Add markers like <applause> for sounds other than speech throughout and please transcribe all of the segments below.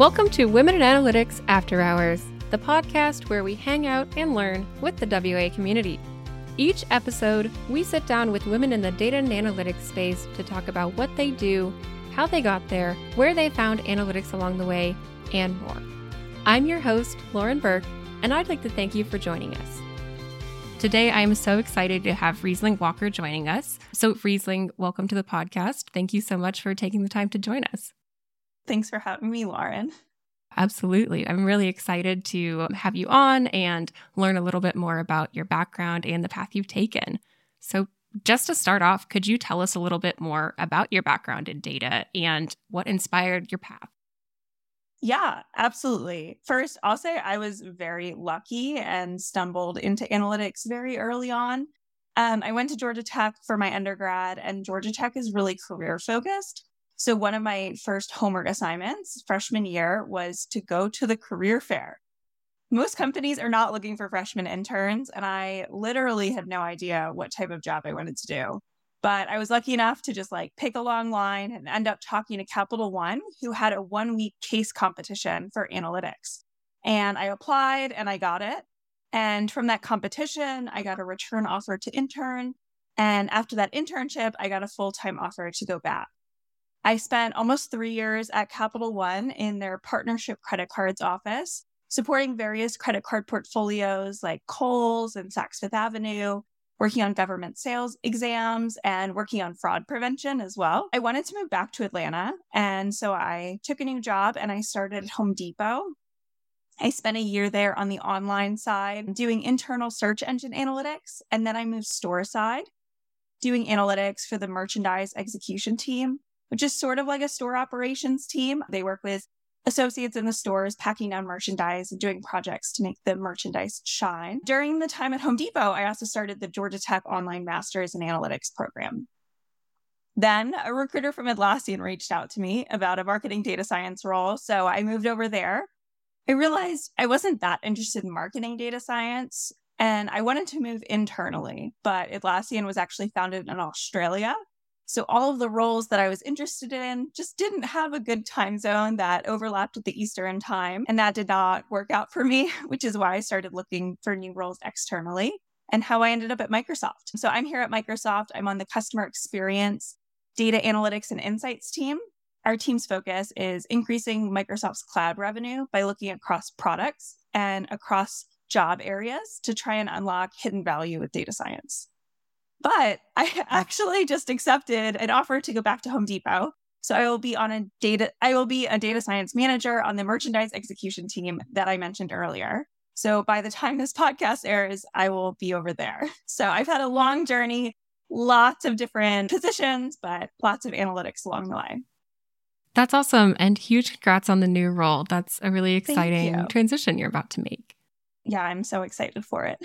Welcome to Women in Analytics After Hours, the podcast where we hang out and learn with the WA community. Each episode, we sit down with women in the data and analytics space to talk about what they do, how they got there, where they found analytics along the way, and more. I'm your host, Lauren Burke, and I'd like to thank you for joining us. Today, I am so excited to have Riesling Walker joining us. So, Riesling, welcome to the podcast. Thank you so much for taking the time to join us. Thanks for having me, Lauren. Absolutely. I'm really excited to have you on and learn a little bit more about your background and the path you've taken. So, just to start off, could you tell us a little bit more about your background in data and what inspired your path? Yeah, absolutely. First, I'll say I was very lucky and stumbled into analytics very early on. Um, I went to Georgia Tech for my undergrad, and Georgia Tech is really career focused. So one of my first homework assignments freshman year was to go to the career fair. Most companies are not looking for freshman interns, and I literally had no idea what type of job I wanted to do. But I was lucky enough to just like pick a long line and end up talking to Capital One, who had a one week case competition for analytics. And I applied and I got it. And from that competition, I got a return offer to intern. And after that internship, I got a full time offer to go back. I spent almost three years at Capital One in their partnership credit cards office, supporting various credit card portfolios like Kohl's and Saks Fifth Avenue, working on government sales exams and working on fraud prevention as well. I wanted to move back to Atlanta. And so I took a new job and I started at Home Depot. I spent a year there on the online side doing internal search engine analytics. And then I moved store side doing analytics for the merchandise execution team which is sort of like a store operations team. They work with associates in the stores packing down merchandise and doing projects to make the merchandise shine. During the time at Home Depot, I also started the Georgia Tech Online Masters in Analytics program. Then a recruiter from Atlassian reached out to me about a marketing data science role. So I moved over there. I realized I wasn't that interested in marketing data science and I wanted to move internally, but Atlassian was actually founded in Australia. So all of the roles that I was interested in just didn't have a good time zone that overlapped with the Eastern time. And that did not work out for me, <laughs> which is why I started looking for new roles externally and how I ended up at Microsoft. So I'm here at Microsoft. I'm on the customer experience, data analytics, and insights team. Our team's focus is increasing Microsoft's cloud revenue by looking across products and across job areas to try and unlock hidden value with data science. But I <laughs> actually just accepted an offer to go back to Home Depot. So I will be on a data I will be a data science manager on the merchandise execution team that I mentioned earlier. So by the time this podcast airs, I will be over there. <laughs> So I've had a long journey, lots of different <laughs> positions, but lots of analytics along the way. That's awesome. And huge congrats on the new role. That's a really exciting transition you're about to make. Yeah, I'm so excited for it.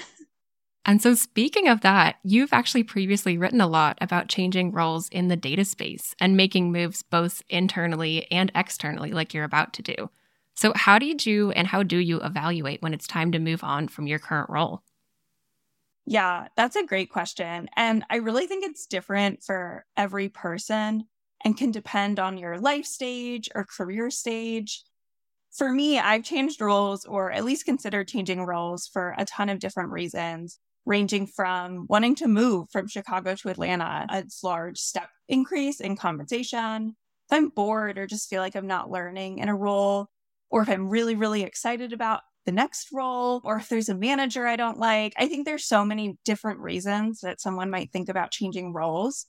And so, speaking of that, you've actually previously written a lot about changing roles in the data space and making moves both internally and externally, like you're about to do. So, how did you and how do you evaluate when it's time to move on from your current role? Yeah, that's a great question. And I really think it's different for every person and can depend on your life stage or career stage. For me, I've changed roles or at least considered changing roles for a ton of different reasons ranging from wanting to move from Chicago to Atlanta, a large step increase in compensation. If I'm bored or just feel like I'm not learning in a role, or if I'm really, really excited about the next role, or if there's a manager I don't like, I think there's so many different reasons that someone might think about changing roles.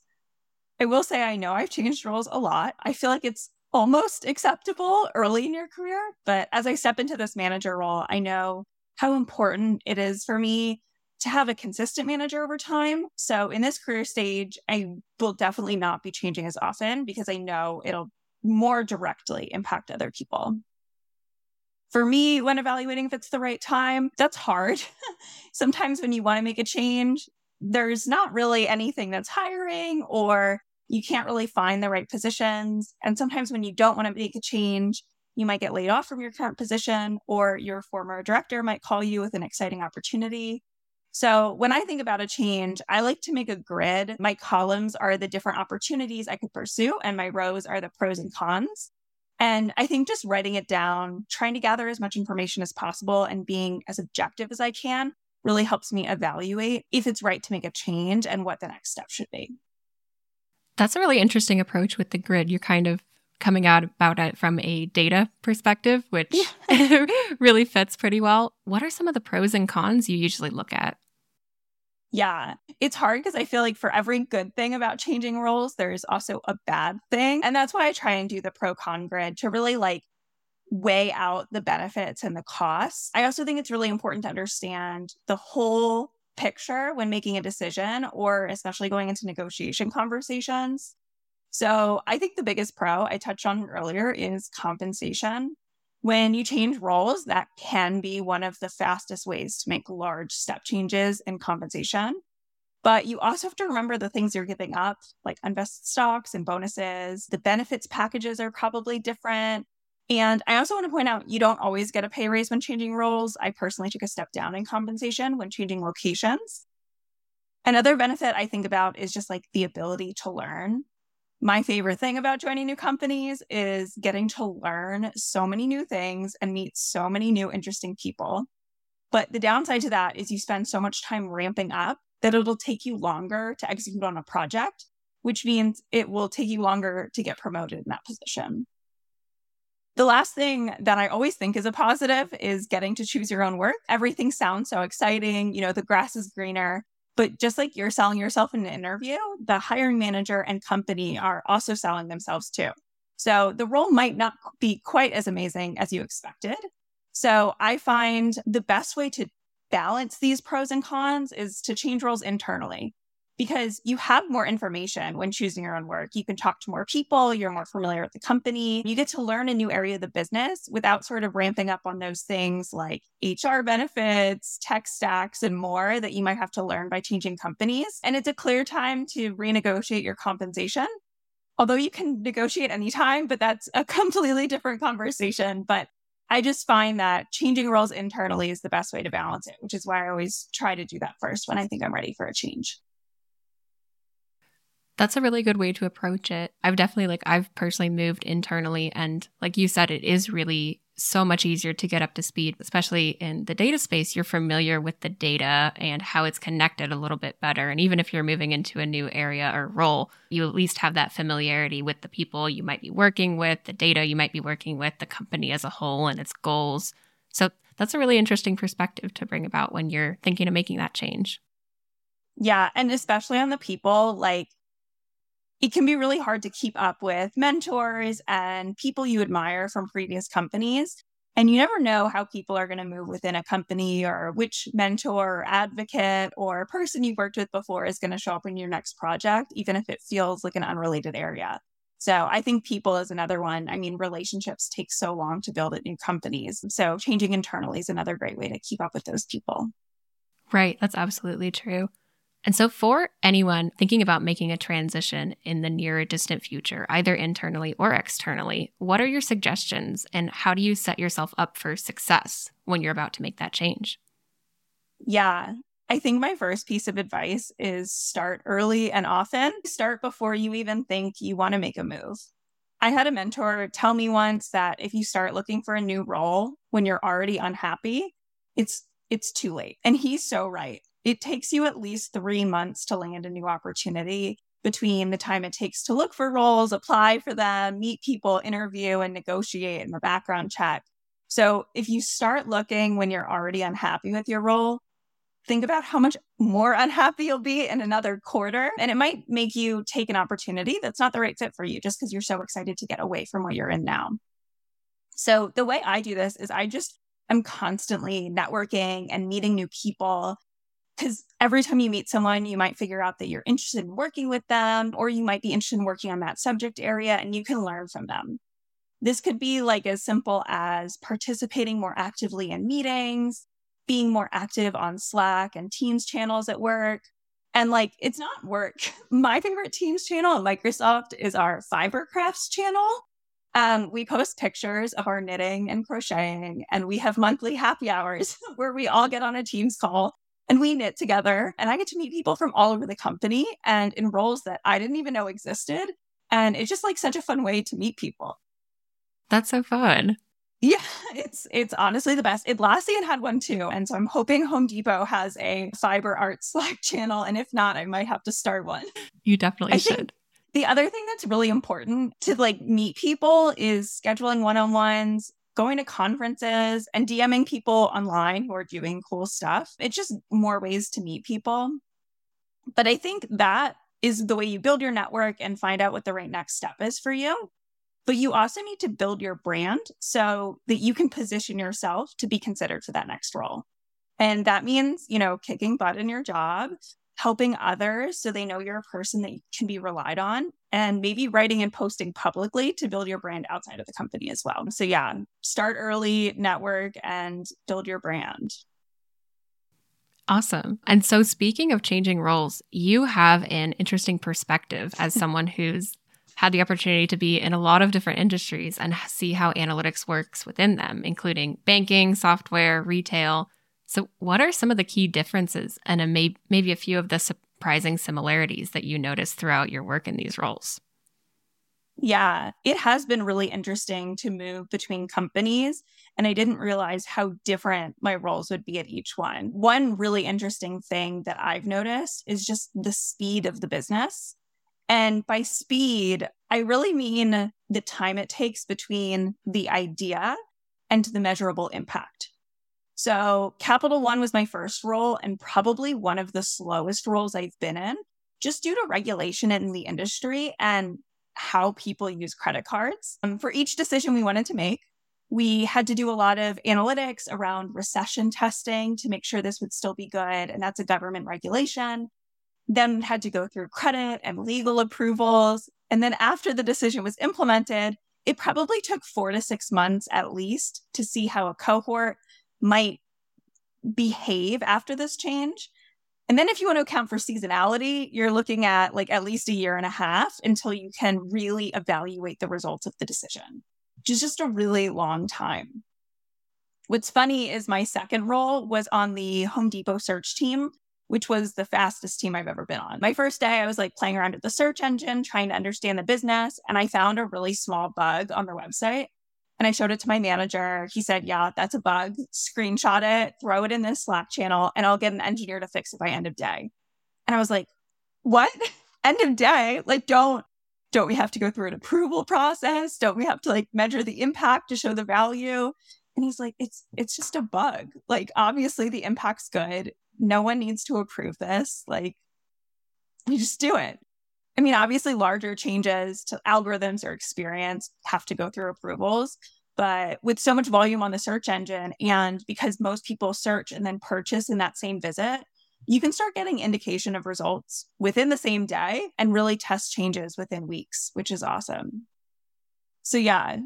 I will say I know I've changed roles a lot. I feel like it's almost acceptable early in your career, but as I step into this manager role, I know how important it is for me to have a consistent manager over time. So in this career stage, I will definitely not be changing as often because I know it'll more directly impact other people. For me, when evaluating if it's the right time, that's hard. <laughs> Sometimes when you want to make a change, there's not really anything that's hiring or you can't really find the right positions. And sometimes when you don't want to make a change, you might get laid off from your current position or your former director might call you with an exciting opportunity. So when I think about a change, I like to make a grid. My columns are the different opportunities I could pursue, and my rows are the pros and cons. And I think just writing it down, trying to gather as much information as possible and being as objective as I can really helps me evaluate if it's right to make a change and what the next step should be. That's a really interesting approach with the grid. You're kind of coming out about it from a data perspective, which yeah. <laughs> <laughs> really fits pretty well. What are some of the pros and cons you usually look at? Yeah, it's hard because I feel like for every good thing about changing roles, there's also a bad thing. And that's why I try and do the pro con grid to really like weigh out the benefits and the costs. I also think it's really important to understand the whole picture when making a decision or especially going into negotiation conversations. So I think the biggest pro I touched on earlier is compensation. When you change roles, that can be one of the fastest ways to make large step changes in compensation. But you also have to remember the things you're giving up, like unvested stocks and bonuses. The benefits packages are probably different. And I also want to point out you don't always get a pay raise when changing roles. I personally took a step down in compensation when changing locations. Another benefit I think about is just like the ability to learn. My favorite thing about joining new companies is getting to learn so many new things and meet so many new interesting people. But the downside to that is you spend so much time ramping up that it'll take you longer to execute on a project, which means it will take you longer to get promoted in that position. The last thing that I always think is a positive is getting to choose your own work. Everything sounds so exciting. You know, the grass is greener. But just like you're selling yourself in an interview, the hiring manager and company are also selling themselves too. So the role might not be quite as amazing as you expected. So I find the best way to balance these pros and cons is to change roles internally because you have more information when choosing your own work. You can talk to more people, you're more familiar with the company, you get to learn a new area of the business without sort of ramping up on those things like HR benefits, tech stacks, and more that you might have to learn by changing companies. And it's a clear time to renegotiate your compensation. Although you can negotiate anytime, but that's a <laughs> completely different conversation. But I just find that changing roles internally is the best way to balance it, which is why I always try to do that first when I think I'm ready for a change. That's a really good way to approach it. I've definitely like I've personally moved internally and like you said it is really so much easier to get up to speed, especially in the data space. You're familiar with the data and how it's connected a little bit better. And even if you're moving into a new area or role, you at least have that familiarity with the people you might be working with, the data you might be working with, the company as a whole and its goals. So that's a really interesting perspective to bring about when you're thinking of making that change. Yeah. And especially on the people, like it can be really hard to keep up with mentors and people you admire from previous companies. And you never know how people are going to move within a company or which mentor or advocate or person you've worked with before is going to show up in your next project, even if it feels like an unrelated area. So I think people is another one. I mean, relationships take so long to build at new companies. So changing internally is another great way to keep up with those people. Right. That's absolutely true. And so, for anyone thinking about making a transition in the near or distant future, either internally or externally, what are your suggestions and how do you set yourself up for success when you're about to make that change? Yeah, I think my first piece of advice is start early and often. Start before you even think you want to make a move. I had a mentor tell me once that if you start looking for a new role when you're already unhappy, it's it's too late. And he's so right it takes you at least three months to land a new opportunity between the time it takes to look for roles, apply for them, meet people, interview, and negotiate and the background check. So if you start looking when you're already unhappy with your role, think about how much more <laughs> unhappy you'll be in another quarter. And it might make you take an opportunity that's not the right fit for you just because you're so excited to get away from what you're in now. So the way I do this is I just am constantly networking and meeting new people because every time you meet someone, you might figure out that you're interested in working with them, or you might be interested in working on that subject area and you can learn from them. This could be like as simple as participating more actively in meetings, being more active on Slack and Teams channels at work. And like, it's not work. <laughs> My favorite Teams channel at Microsoft is our Fibercrafts channel. Um, we post pictures of our knitting and crocheting, and we have monthly happy hours <laughs> where we all get on a Teams call and we knit together and I get to meet people from all over the company and in roles that I didn't even know existed. And it's just like such a fun way to meet people. That's so fun. Yeah, <laughs> it's it's honestly the best. Atlassian had one too, and so I'm hoping Home Depot has a fiber art Slack <laughs> channel, and if not, I might have to start one. You definitely I should. The other thing that's really important to like meet people is scheduling one-on-ones, going to conferences, and DMing people online who are doing cool stuff. It's just more ways to meet people. But I think that is the way you build your network and find out what the right next step is for you. But you also need to build your brand so that you can position yourself to be considered for that next role. And that means, you know, kicking butt in your job, helping others so they know you're a person that can be relied on, and maybe writing and posting publicly to build your brand outside of the company as well. So, yeah, start early, network, and build your brand. Awesome. And so, speaking of changing roles, you have an interesting perspective as <laughs> someone who's had the opportunity to be in a lot of different industries and see how analytics works within them, including banking, software, retail. So, what are some of the key differences and a may- maybe a few of the surprising similarities that you notice throughout your work in these roles? Yeah, it has been really interesting to move between companies. And I didn't realize how different my roles would be at each one. One really interesting thing that I've noticed is just the speed of the business. And by speed, I really mean the time it takes between the idea and the measurable impact. So, Capital One was my first role and probably one of the slowest roles I've been in, just due to regulation in the industry and how people use credit cards. Um, for each decision we wanted to make, we had to do a lot of analytics around recession testing to make sure this would still be good. And that's a government regulation then had to go through credit and legal approvals. And then after the decision was implemented, it probably took four to six months at least to see how a cohort might behave after this change. And then if you want to account for seasonality, you're looking at like at least a year and a half until you can really evaluate the results of the decision, which is just a really long time. What's funny is my second role was on the Home Depot search team, which was the fastest team I've ever been on. My first day, I was like playing around with the search engine, trying to understand the business, and I found a really small bug on their website. And I showed it to my manager. He said, Yeah, that's a bug. Screenshot it, throw it in this Slack channel, and I'll get an engineer to fix it by end of day. And I was like, What? <laughs> end of day? Like, don't don't we have to go through an approval process? Don't we have to like measure the impact to show the value? And he's like, it's it's just a bug. Like obviously the impact's good no one needs to approve this. Like, we just do it. I mean, obviously, larger changes to algorithms or experience have to go through approvals. But with so much volume on the search engine, and because most people search and then purchase in that same visit, you can start getting indication of results within the same day and really test changes within weeks, which is awesome. So, yeah,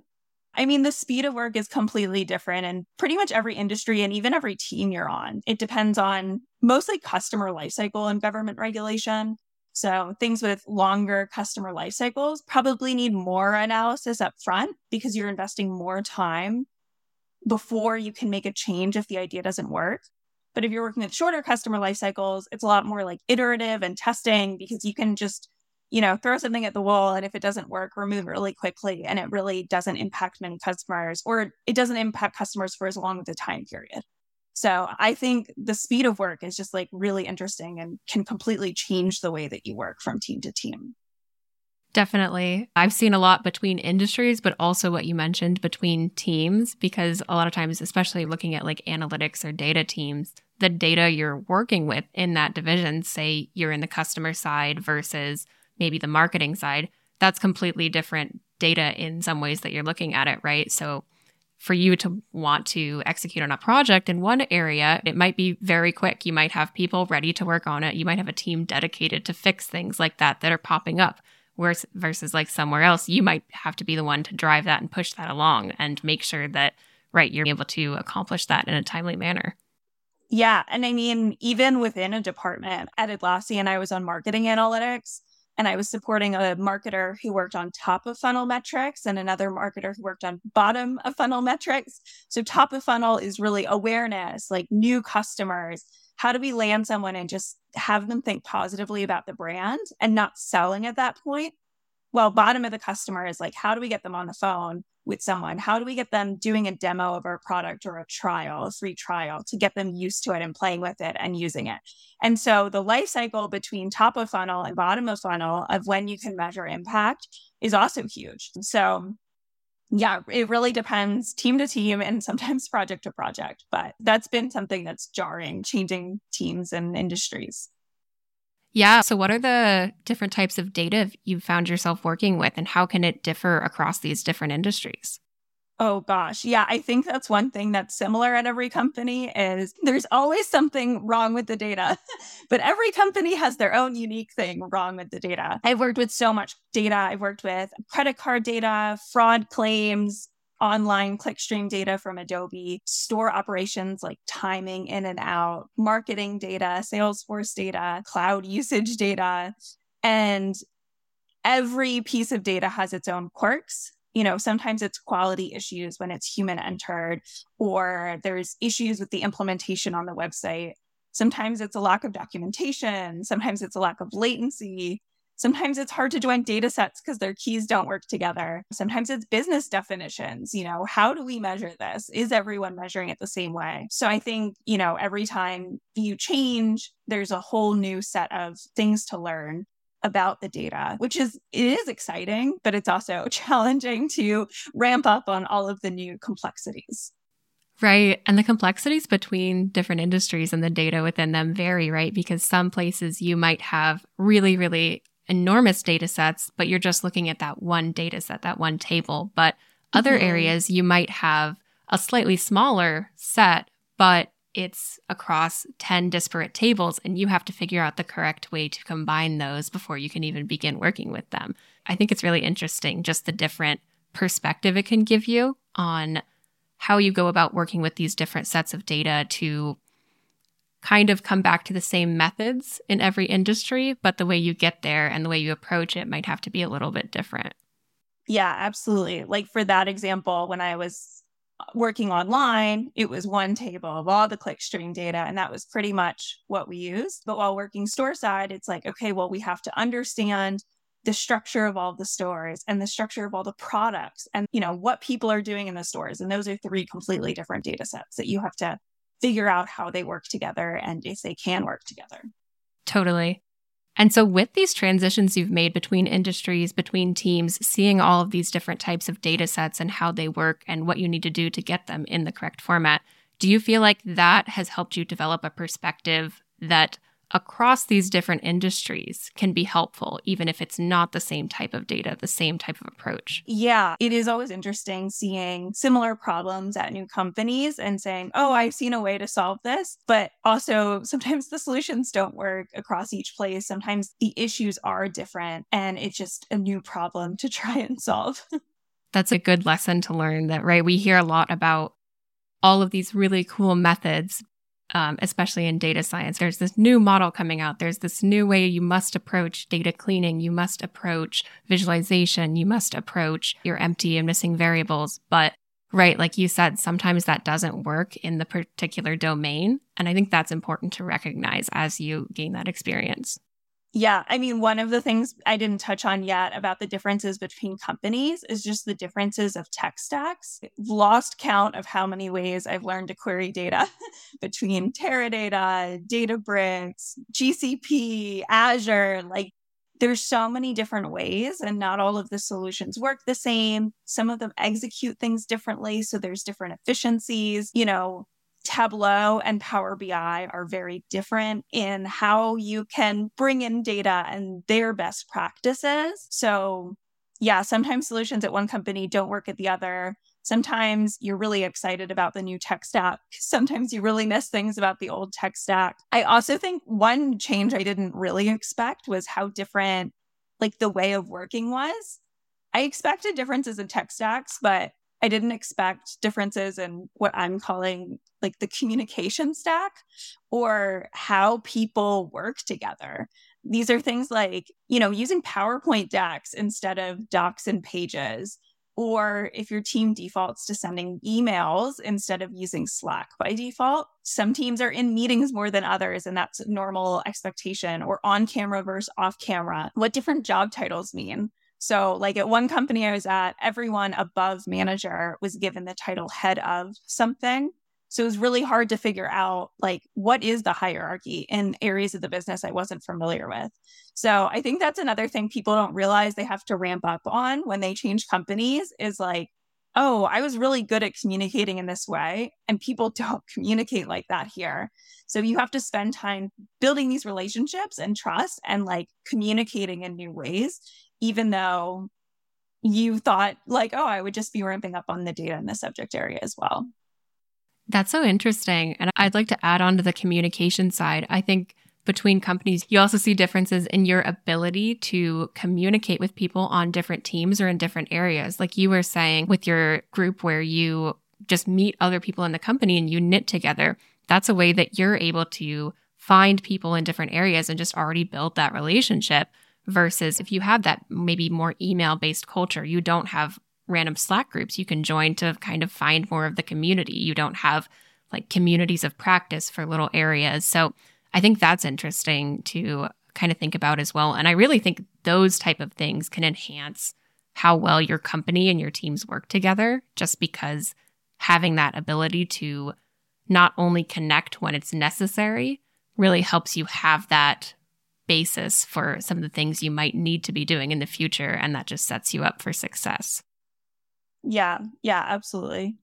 I mean, the speed of work is completely different in pretty much every industry and even every team you're on. It depends on mostly customer lifecycle and government regulation. So things with longer customer life cycles probably need more analysis up front because you're investing more time before you can make a change if the idea doesn't work. But if you're working with shorter customer life cycles, it's a lot more like iterative and testing because you can just you know, throw something at the wall and if it doesn't work, remove it really quickly and it really doesn't impact many customers or it doesn't impact customers for as long of a time period. So I think the speed of work is just like really interesting and can completely change the way that you work from team to team. Definitely. I've seen a lot between industries, but also what you mentioned between teams, because a lot of times, especially looking at like analytics or data teams, the data you're working with in that division, say you're in the customer side versus maybe the marketing side, that's completely different data in some ways that you're looking at it, right? So for you to want to execute on a project in one area, it might be very quick. You might have people ready to work on it. You might have a team dedicated to fix things like that that are popping up. Whereas versus like somewhere else, you might have to be the one to drive that and push that along and make sure that right you're able to accomplish that in a timely manner. Yeah, and I mean even within a department at Atlassian, I was on marketing analytics and I was supporting a marketer who worked on top of funnel metrics and another marketer who worked on bottom of funnel metrics. So, top of funnel is really awareness, like new customers. How do we land someone and just have them think positively about the brand and not selling at that point? Well, bottom of the customer is like, how do we get them on the phone with someone? How do we get them doing a demo of our product or a trial, a free trial to get them used to it and playing with it and using it? And so the life cycle between top of funnel and bottom of funnel of when you can measure impact is also huge. So yeah, it really depends team to team and sometimes <laughs> project to project, but that's been something that's jarring, changing teams and industries. Yeah. So, what are the different types of data you've found yourself working with, and how can it differ across these different industries? Oh gosh. Yeah, I think that's one thing that's similar at every company is there's always something wrong with the data. <laughs> but every company has their own unique thing wrong with the data. I've worked with so much data. I've worked with credit card data, fraud claims, online clickstream data from Adobe, store operations like timing in and out, marketing data, Salesforce data, cloud usage data. And every piece of data has its own quirks. You know, sometimes it's quality issues when it's human entered, or there's issues with the implementation on the website. Sometimes it's a lack of documentation. Sometimes it's a lack of latency. Sometimes it's hard to join data sets because their keys don't work together. Sometimes it's business definitions. You know, how do we measure this? Is everyone measuring it the same way? So I think, you know, every time you change, there's a whole new set of things to learn about the data, which is it is exciting, but it's also <laughs> challenging to ramp up on all of the new complexities. Right. And the complexities between different industries and the data within them vary, right? Because some places you might have really, really enormous data sets, but you're just looking at that one data set, that one table. But other mm-hmm. areas, you might have a slightly smaller set, but it's across 10 disparate tables, and you have to figure out the correct way to combine those before you can even begin working with them. I think it's really interesting just the different perspective it can give you on how you go about working with these different sets of data to kind of come back to the same methods in every industry, but the way you get there and the way you approach it might have to be a little bit different. Yeah, absolutely. Like for that example, when I was uh, working online, it was one table of all the clickstream data, and that was pretty much what we used. But while working store side, it's like, okay, well, we have to understand the structure of all the stores and the structure of all the products and you know what people are doing in the stores and those are three completely different data sets that you have to figure out how they work together and if they can work together. Totally. And so, with these transitions you've made between industries, between teams, seeing all of these different types of data sets and how they work and what you need to do to get them in the correct format, do you feel like that has helped you develop a perspective that across these different industries can be helpful, even if it's not the same type of data, the same type of approach. Yeah, it is always interesting seeing similar problems at new companies and saying, oh, I've seen a way to solve this. But also, sometimes the solutions don't work across each place. Sometimes the issues are different and it's just a new problem to <laughs> try and solve. That's a good lesson to learn that, right? We hear a lot about all of these really cool methods, um, especially in data science. There's this new model coming out. There's this new way you must approach data cleaning. You must approach visualization. You must approach your empty and missing variables. But right, like you said, sometimes that doesn't work in the particular domain. And I think that's important to recognize as you gain that experience. Yeah. I mean, one of the things I didn't touch on yet about the differences between companies is just the differences of tech stacks. lost count of how many ways I've learned to query data <laughs> between Teradata, Databricks, GCP, Azure. Like, there's so many different ways, and not all of the solutions work the same. Some of them execute things differently. So there's different efficiencies. You know, Tableau and Power BI are very different in how you can bring in data and their best practices. So, yeah, sometimes solutions at one company don't work at the other. Sometimes you're really excited about the new tech stack. Sometimes you really miss things about the old tech stack. I also think one change I didn't really expect was how different like the way of working was. I expected differences in tech stacks, but I didn't expect differences in what I'm calling like the communication stack or how people work together. These are things like, you know, using PowerPoint decks instead of docs and pages. Or if your team defaults to sending emails instead of using Slack by default, some teams are in meetings more than others, and that's normal expectation, or on camera versus off camera. What different job titles mean So, like at one company I was at, everyone above manager was given the title head of something. So it was really hard to figure out like what is the hierarchy in areas of the business I wasn't familiar with. So I think that's another thing people don't realize they have to ramp up on when they change companies is like, oh, I was really good at communicating in this way and people <laughs> don't communicate like that here. So you have to spend time building these relationships and trust and like communicating in new ways even though you thought like, oh, I would just be ramping up on the data in the subject area as well. That's so interesting. And I'd like to add on to the communication side. I think between companies, you also see differences in your ability to communicate with people on different teams or in different areas. Like you were saying with your group where you just meet other people in the company and you knit together. That's a way that you're able to find people in different areas and just already build that relationship versus if you have that maybe more email based culture, you don't have random Slack groups you can join to kind of find more of the community. You don't have like communities of practice for little areas. So I think that's interesting to kind of think about as well. And I really think those type of things can enhance how well your company and your teams work together just because having that ability to not only connect when it's necessary really helps you have that basis for some of the things you might need to be doing in the future. And that just sets you up for success. Yeah, yeah, absolutely.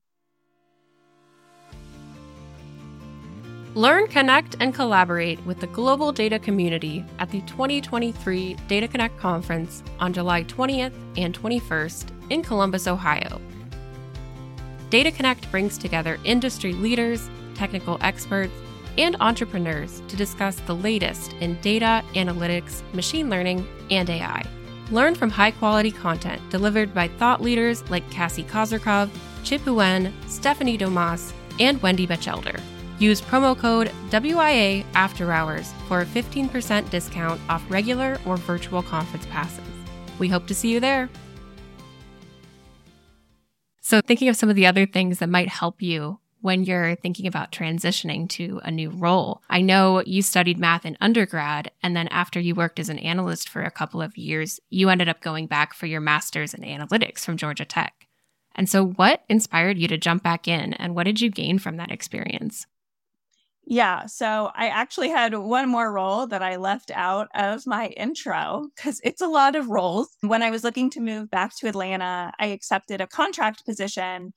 Learn, connect, and collaborate with the global data community at the 2023 DataConnect Conference on July 20th and 21st in Columbus, Ohio. DataConnect brings together industry leaders, technical experts, and entrepreneurs to discuss the latest in data, analytics, machine learning, and AI. Learn from high quality content delivered by thought leaders like Cassie Kozyrkov, Chip Huyen, Stephanie Domas, and Wendy Batchelder. Use promo code WIA After Hours for a 15% discount off regular or virtual conference passes. We hope to see you there. So, thinking of some of the other things that might help you when you're thinking about transitioning to a new role. I know you studied math in undergrad, and then after you worked as an analyst for a couple of years, you ended up going back for your master's in analytics from Georgia Tech. And so, what inspired you to jump back in, and what did you gain from that experience? Yeah, so I actually had one more role that I left out of my intro because it's a lot of roles. When I was looking to move back to Atlanta, I accepted a contract position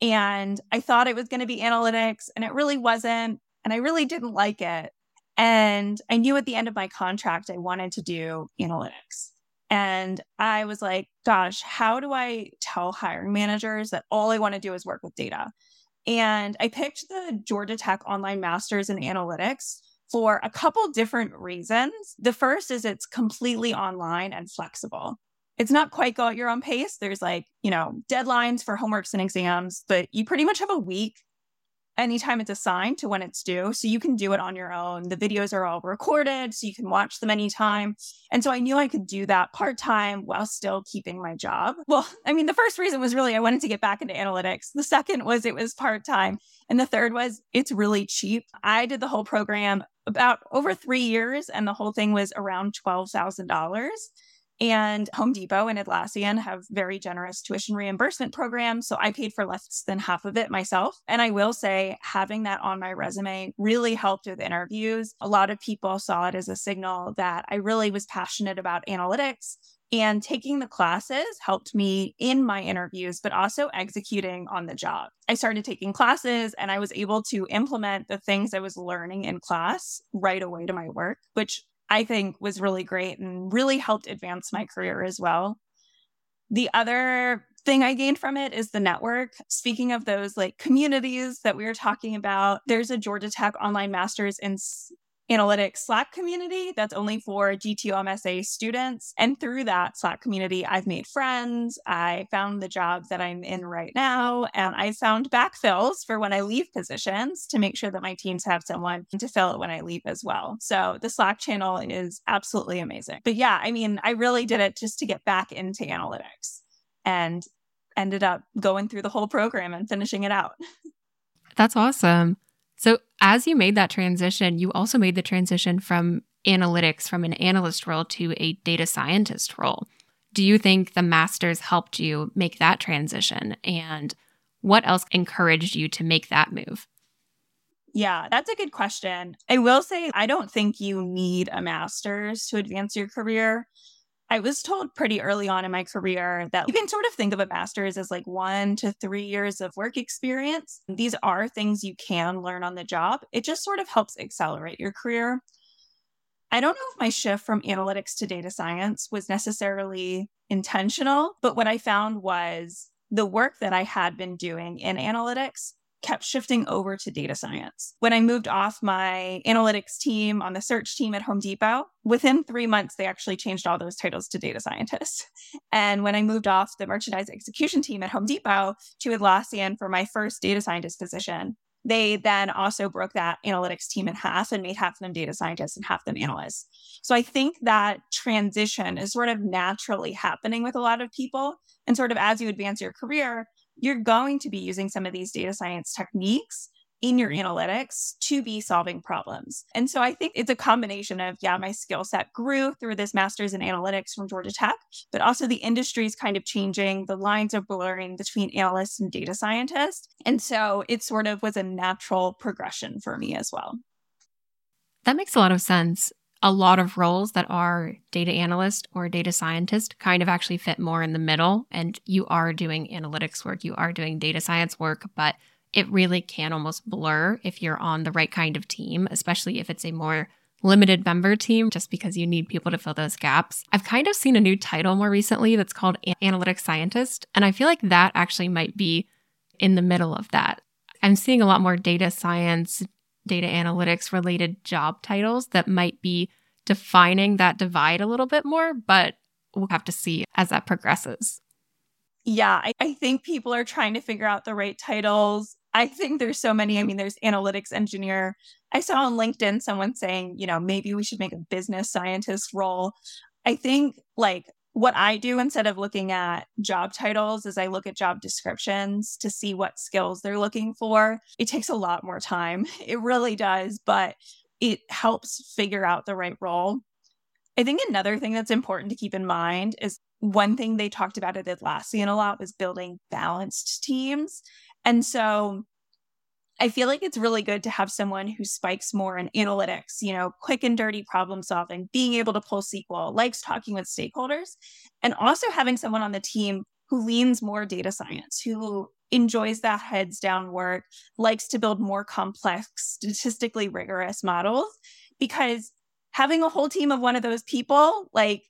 and I thought it was going to be analytics, and it really wasn't. And I really didn't like it. And I knew at the end of my contract, I wanted to do analytics. And I was like, gosh, how do I tell hiring managers that all I want to do is work with data? And I picked the Georgia Tech Online Masters in Analytics for a couple different reasons. The first is it's completely online and flexible it's not quite go at your own pace. There's like, you know, deadlines for homeworks and exams, but you pretty much have a week anytime it's assigned to when it's due. So you can do it on your own. The videos are all recorded, so you can watch them anytime. And so I knew I could do that part time while still keeping my job. Well, <laughs> I mean, the first reason was really I wanted to get back into analytics. The second was it was part time. And the third was it's really cheap. I did the whole program about over three years, and the whole thing was around $12,000. And Home Depot and Atlassian have very generous tuition reimbursement programs. So I paid for less than half of it myself. And I will say, having that on my resume really helped with interviews. A lot of people saw it as a signal that I really was passionate about analytics. And taking the classes helped me in my interviews, but also executing on the job. I started taking classes and I was able to implement the things I was learning in class right away to my work, which I think was really great and really helped advance my career as well. The other thing I gained from it is the network. Speaking of those like communities that we were talking about, there's a Georgia Tech online masters in analytics Slack community that's only for GTOMSA students. And through that Slack community, I've made friends. I found the job that I'm in right now, and I found backfills for when I leave positions to make sure that my teams have someone to fill it when I leave as well. So the Slack channel is absolutely amazing. But yeah, I mean, I really did it just to get back into analytics and ended up going through the whole program and finishing it out. That's awesome. So, as you made that transition, you also made the transition from analytics, from an analyst role to a data scientist role. do you think the master's helped you make that transition? And what else encouraged you to make that move? Yeah, that's a good question. I will say, I don't think you need a master's to advance your career. I was told pretty early on in my career that you can sort of think of a master's as like one to three years of work experience. These are things you can learn on the job. It just sort of helps accelerate your career. I don't know if my shift from analytics to data science was necessarily intentional, but what I found was the work that I had been doing in analytics kept shifting over to data science. When I moved off my analytics team on the search team at Home Depot, within three months, they actually changed all those titles to data scientists. <laughs> And when I moved off the merchandise execution team at Home Depot to Atlassian for my first data scientist position, they then also broke that analytics team in half and made half of them data scientists and half them analysts. So I think that transition is sort of naturally happening with a lot of people. And sort of as you advance your career, you're going to be using some of these data science techniques in your mm-hmm. analytics to be solving problems. And so I think it's a combination of, yeah, my skill set grew through this master's in analytics from Georgia Tech, but also the industry is kind of changing. The lines are blurring between analysts and data scientists. And so it sort of was a natural progression for me as well. That makes a lot of sense a lot of roles that are data analyst or data scientist kind of actually fit more in the middle. And you are doing analytics work, you are doing data science work, but it really can almost blur if you're on the right kind of team, especially if it's a more limited member team, just because you need people to fill those gaps. I've kind of seen a new title more recently that's called analytics scientist. And I feel like that actually might be in the middle of that. I'm seeing a lot more data science, data analytics related job titles that might be defining that divide a little bit more, but we'll have to see as that progresses. Yeah, I, I, think people are trying to figure out the right titles. I think there's so many. I mean, there's analytics engineer. I saw on LinkedIn someone saying, you know, maybe we should make a business scientist role. I think like what I do instead of looking at job titles is I look at job descriptions to see what skills they're looking for. It takes a lot more time. <laughs> It really does, but it helps figure out the right role. I think another thing that's important to keep in mind is one thing they talked about at Atlassian a lot was building balanced teams. And so I feel like it's really good to have someone who spikes more in analytics, you know, quick and dirty problem solving, being able to pull SQL, likes talking with stakeholders, and also having someone on the team who leans more data science, who enjoys that heads down work, likes to build more complex, statistically rigorous models. Because having a whole team of one of those people, like,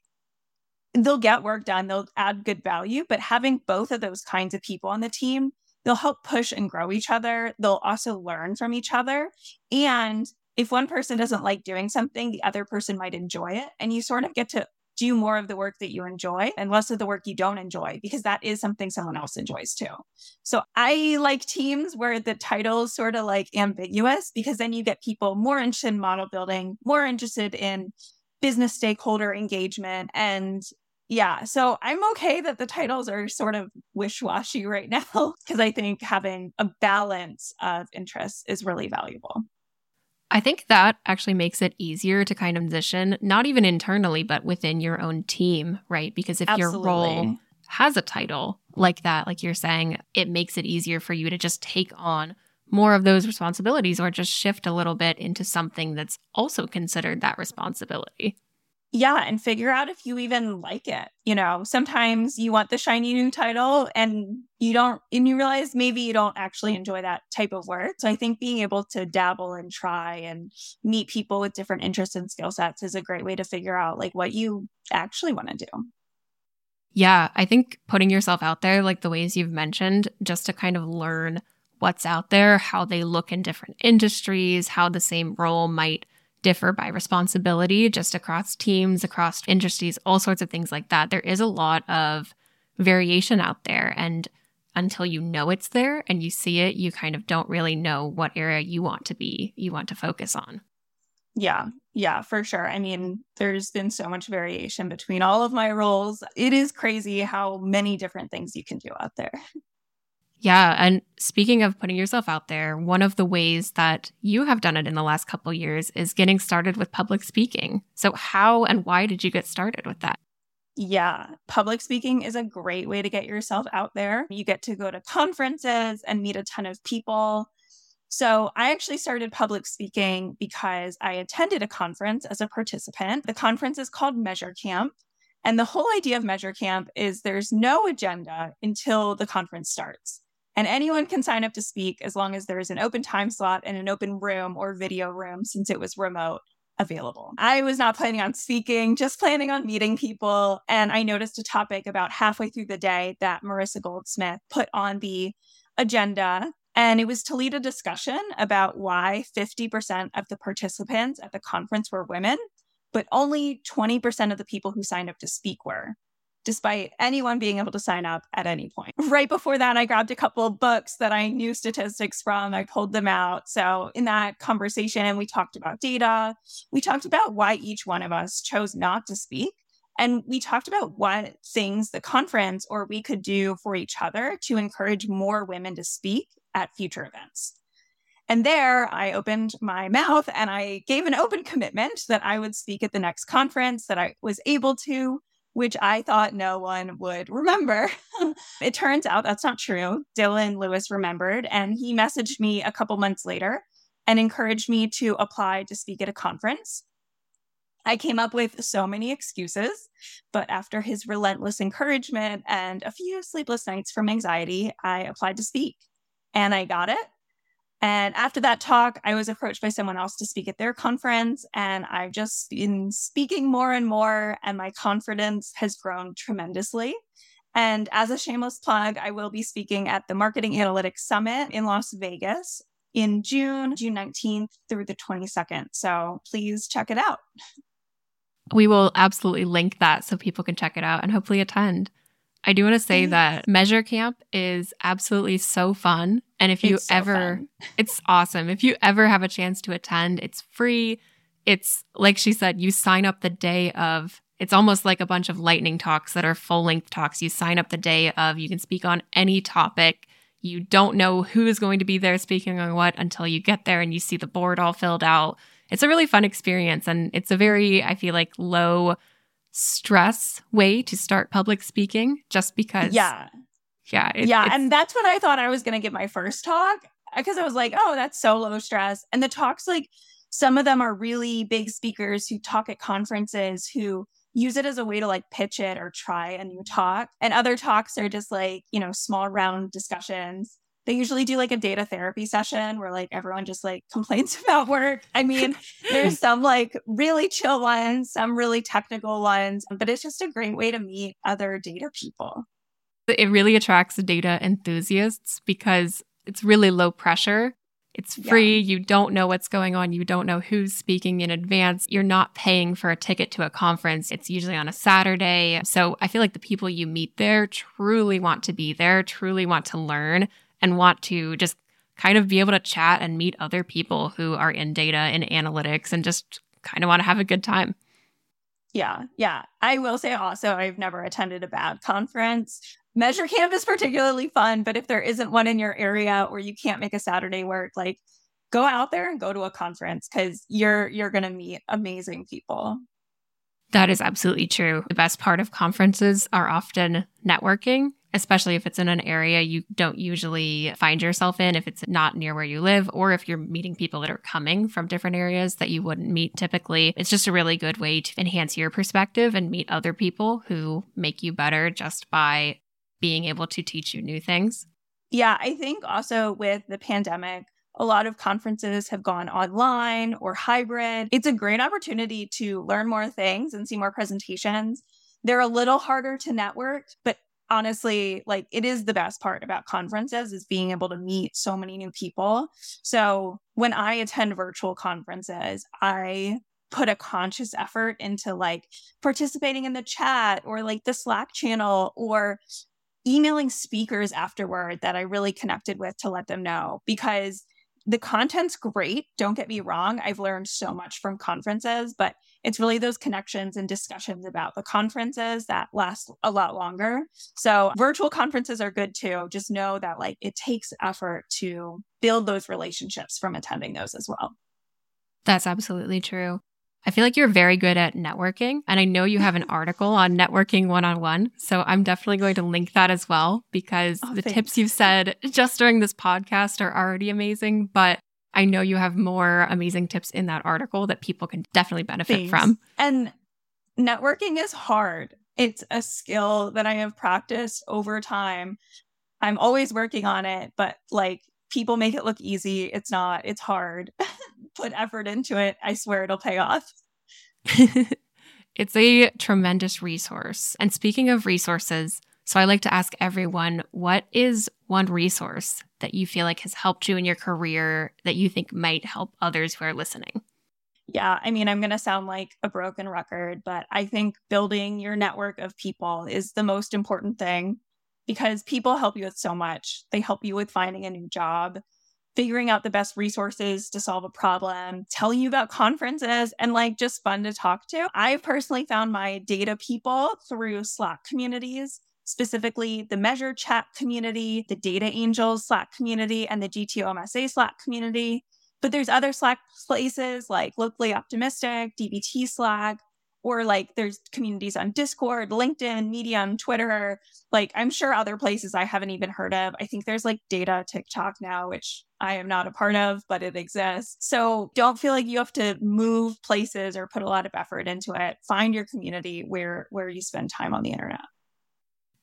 they'll get work done, they'll add good value, but having both of those kinds of people on the team they'll help push and grow each other. They'll also learn from each other. And if one person doesn't like doing something, the other person might enjoy it. And you sort of get to do more of the work that you enjoy and less of the work you don't enjoy because that is something someone else enjoys too. So I like teams where the title's sort of like ambiguous because then you get people more interested in model building, more interested in business stakeholder engagement and yeah, so I'm okay that the titles are sort of wish washy right now <laughs> because I think having a balance of interests is really valuable. I think that actually makes it easier to kind of position, not even internally, but within your own team, right? Because if Absolutely. your role has a title like that, like you're saying, it makes it easier for you to just take on more of those responsibilities or just shift a little bit into something that's also considered that responsibility yeah and figure out if you even like it you know? Sometimes you want the shiny new title and you don't and you realize maybe you don't actually enjoy that type of work. So i think being able to dabble and try and meet people with different interests and skill sets is a great way to figure out like what you actually want to do. Yeah i think putting yourself out there like the ways you've mentioned just to kind of learn what's out there how they look in different industries how the same role might differ by responsibility just across teams, across industries, all sorts of things like that. There is a lot of variation out there. And until you know it's there and you see it, you kind of don't really know what area you want to be, you want to focus on. Yeah, yeah, for sure. I mean, there's been so much variation between all of my roles. It is crazy how many different things you can do out there. <laughs> Yeah, and speaking of putting yourself out there, one of the ways that you have done it in the last couple years is getting started with public speaking. So how and why did you get started with that? Yeah, public speaking is a great way to get yourself out there. You get to go to conferences and meet a ton of people. So, I actually started public speaking because I attended a conference as a participant. The conference is called MeasureCamp. And the whole idea of MeasureCamp is there's no agenda until the conference starts. And anyone can sign up to speak as long as there is an open time slot and an open room or video room since it was remote available. I was not planning on speaking, just planning on meeting people. And I noticed a topic about halfway through the day that Marissa Goldsmith put on the agenda. And it was to lead a discussion about why 50% of the participants at the conference were women, but only 20% of the people who signed up to speak were despite anyone being able to sign up at any point. <laughs> Right before that, I grabbed a couple of books that I knew statistics from. I pulled them out. So, in that conversation, we talked about data. We talked about why each one of us chose not to speak. And we talked about what things the conference or we could do for each other to encourage more women to speak at future events. And there I opened my <laughs> mouth and I gave an open commitment that I would speak at the next conference, that I was able to, which I thought no one would remember. <laughs> it turns out that's not true. Dylan Lewis remembered, and he messaged me a couple months later and encouraged me to apply to speak at a conference. I came up with so many excuses, but after his relentless encouragement and a few sleepless nights from anxiety, I applied to speak and I got it. And after that talk, I was approached by someone else to speak at their conference. And I've just been speaking more and more, and my confidence has grown tremendously. And as a shameless plug, I will be speaking at the Marketing Analytics Summit in Las Vegas in June, June 19th through the 22nd. So please check it out. We will absolutely link that so people can check it out and hopefully attend. I do want to say mm. that MeasureCamp is absolutely so fun. And if you it's ever, <laughs> it's awesome. If you ever have a chance to attend, it's free. It's like she said, you sign up the day of, it's almost like a bunch of lightning talks that are full length talks. You sign up the day of, you can speak on any topic. You don't know who is going to be there speaking on what until you get there and you see the board all filled out. It's a really fun experience. And it's a very, I feel like, low stress way to start public speaking just because. Yeah. Yeah. It, yeah. And that's what I thought I was going to give my first talk uh, because I was like, oh, that's so low stress. And the talks, like, some of them are really big speakers who talk at conferences who use it as a way to like pitch it or try a new talk. And other talks are just like, you know, small round discussions they usually do like a data therapy session where like everyone just like <laughs> complains about work. I mean, there's <laughs> some like really chill ones, some really technical ones, but it's just a great way to meet other data people. It really attracts data enthusiasts because it's really low pressure. It's free. Yeah. You don't know what's going on. You don't know who's speaking in advance. You're not paying for a ticket to a conference. It's usually on a Saturday. So I feel like the people you meet there truly want to be there, truly want to learn and want to just kind of be able to chat and meet other people who are in data and analytics and just kind of want to have a good time. Yeah, yeah. I will say also, I've never attended a bad conference. MeasureCamp is particularly fun, but if there isn't one in your area or you can't make a Saturday work, like go out there and go to a conference because you're you're gonna meet amazing people. That is absolutely true. The best part of conferences are often networking especially if it's in an area you don't usually find yourself in, if it's not near where you live, or if you're meeting people that are coming from different areas that you wouldn't meet typically. It's just a really good way to enhance your perspective and meet other people who make you better just by being able to teach you new things. Yeah, I think also with the pandemic, a lot of conferences have gone online or hybrid. It's a great opportunity to learn more things and see more presentations. They're a little harder to network, but honestly like it is the best part about conferences is being able to meet so many new people so when i attend virtual conferences i put a conscious effort into like participating in the chat or like the slack channel or emailing speakers afterward that i really connected with to let them know because the content's great. Don't get me wrong. I've learned so much from conferences, but it's really those connections and discussions about the conferences that last a lot longer. So virtual conferences are good too. Just know that like it takes effort to build those relationships from attending those as well. That's absolutely true. I feel like you're very good at networking. And I know you have an <laughs> article on networking one on one. So I'm definitely going to link that as well because oh, the thanks. tips you've said just during this podcast are already amazing. But I know you have more amazing tips in that article that people can definitely benefit thanks. from. And networking is hard. It's a skill that I have practiced over time. I'm always working on it, but like people make it look easy. It's not, it's hard. <laughs> Put effort into it. I swear it'll pay off. <laughs> it's a tremendous resource. And speaking of resources, so I like to ask everyone what is one resource that you feel like has helped you in your career that you think might help others who are listening? Yeah, I mean, I'm going to sound like a broken record, but I think building your network of people is the most important thing because people help you with so much. They help you with finding a new job, figuring out the best resources to solve a problem, telling you about conferences, and like just fun to talk to. I've personally found my data people through Slack communities specifically the Measure Chat community, the Data Angels Slack community, and the GTOMSA Slack community. But there's other Slack places like Locally Optimistic, DBT Slack, or like there's communities on Discord, LinkedIn, Medium, Twitter. Like I'm sure other places I haven't even heard of. I think there's like data TikTok now, which I am not a part of, but it exists. So don't feel like you have to move places or put a lot of effort into it. Find your community where where you spend time on the internet.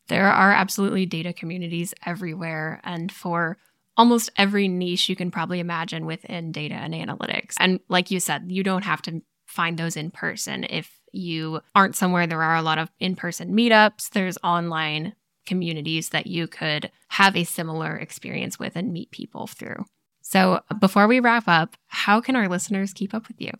There are absolutely data communities everywhere. And for almost every niche you can probably imagine within data and analytics. And like you said, you don't have to find those in person. If you aren't somewhere, there are a lot of in person meetups, there's online communities that you could have a similar experience with and meet people through. So, before we wrap up, how can our listeners keep up with you?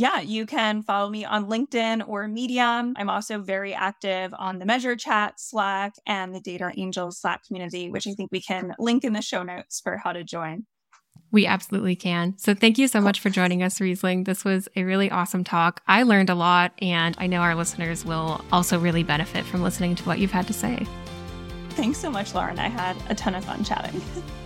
Yeah, you can follow me on LinkedIn or Medium. I'm also very active on the Measure Chat, Slack, and the Data Angels Slack community, which I think we can link in the show notes for how to join. We absolutely can. So thank you so much for joining us, Riesling. This was a really awesome talk. I learned a lot, and I know our listeners will also really benefit from listening to what you've had to say. Thanks so much, Lauren. I had a ton of fun chatting. <laughs>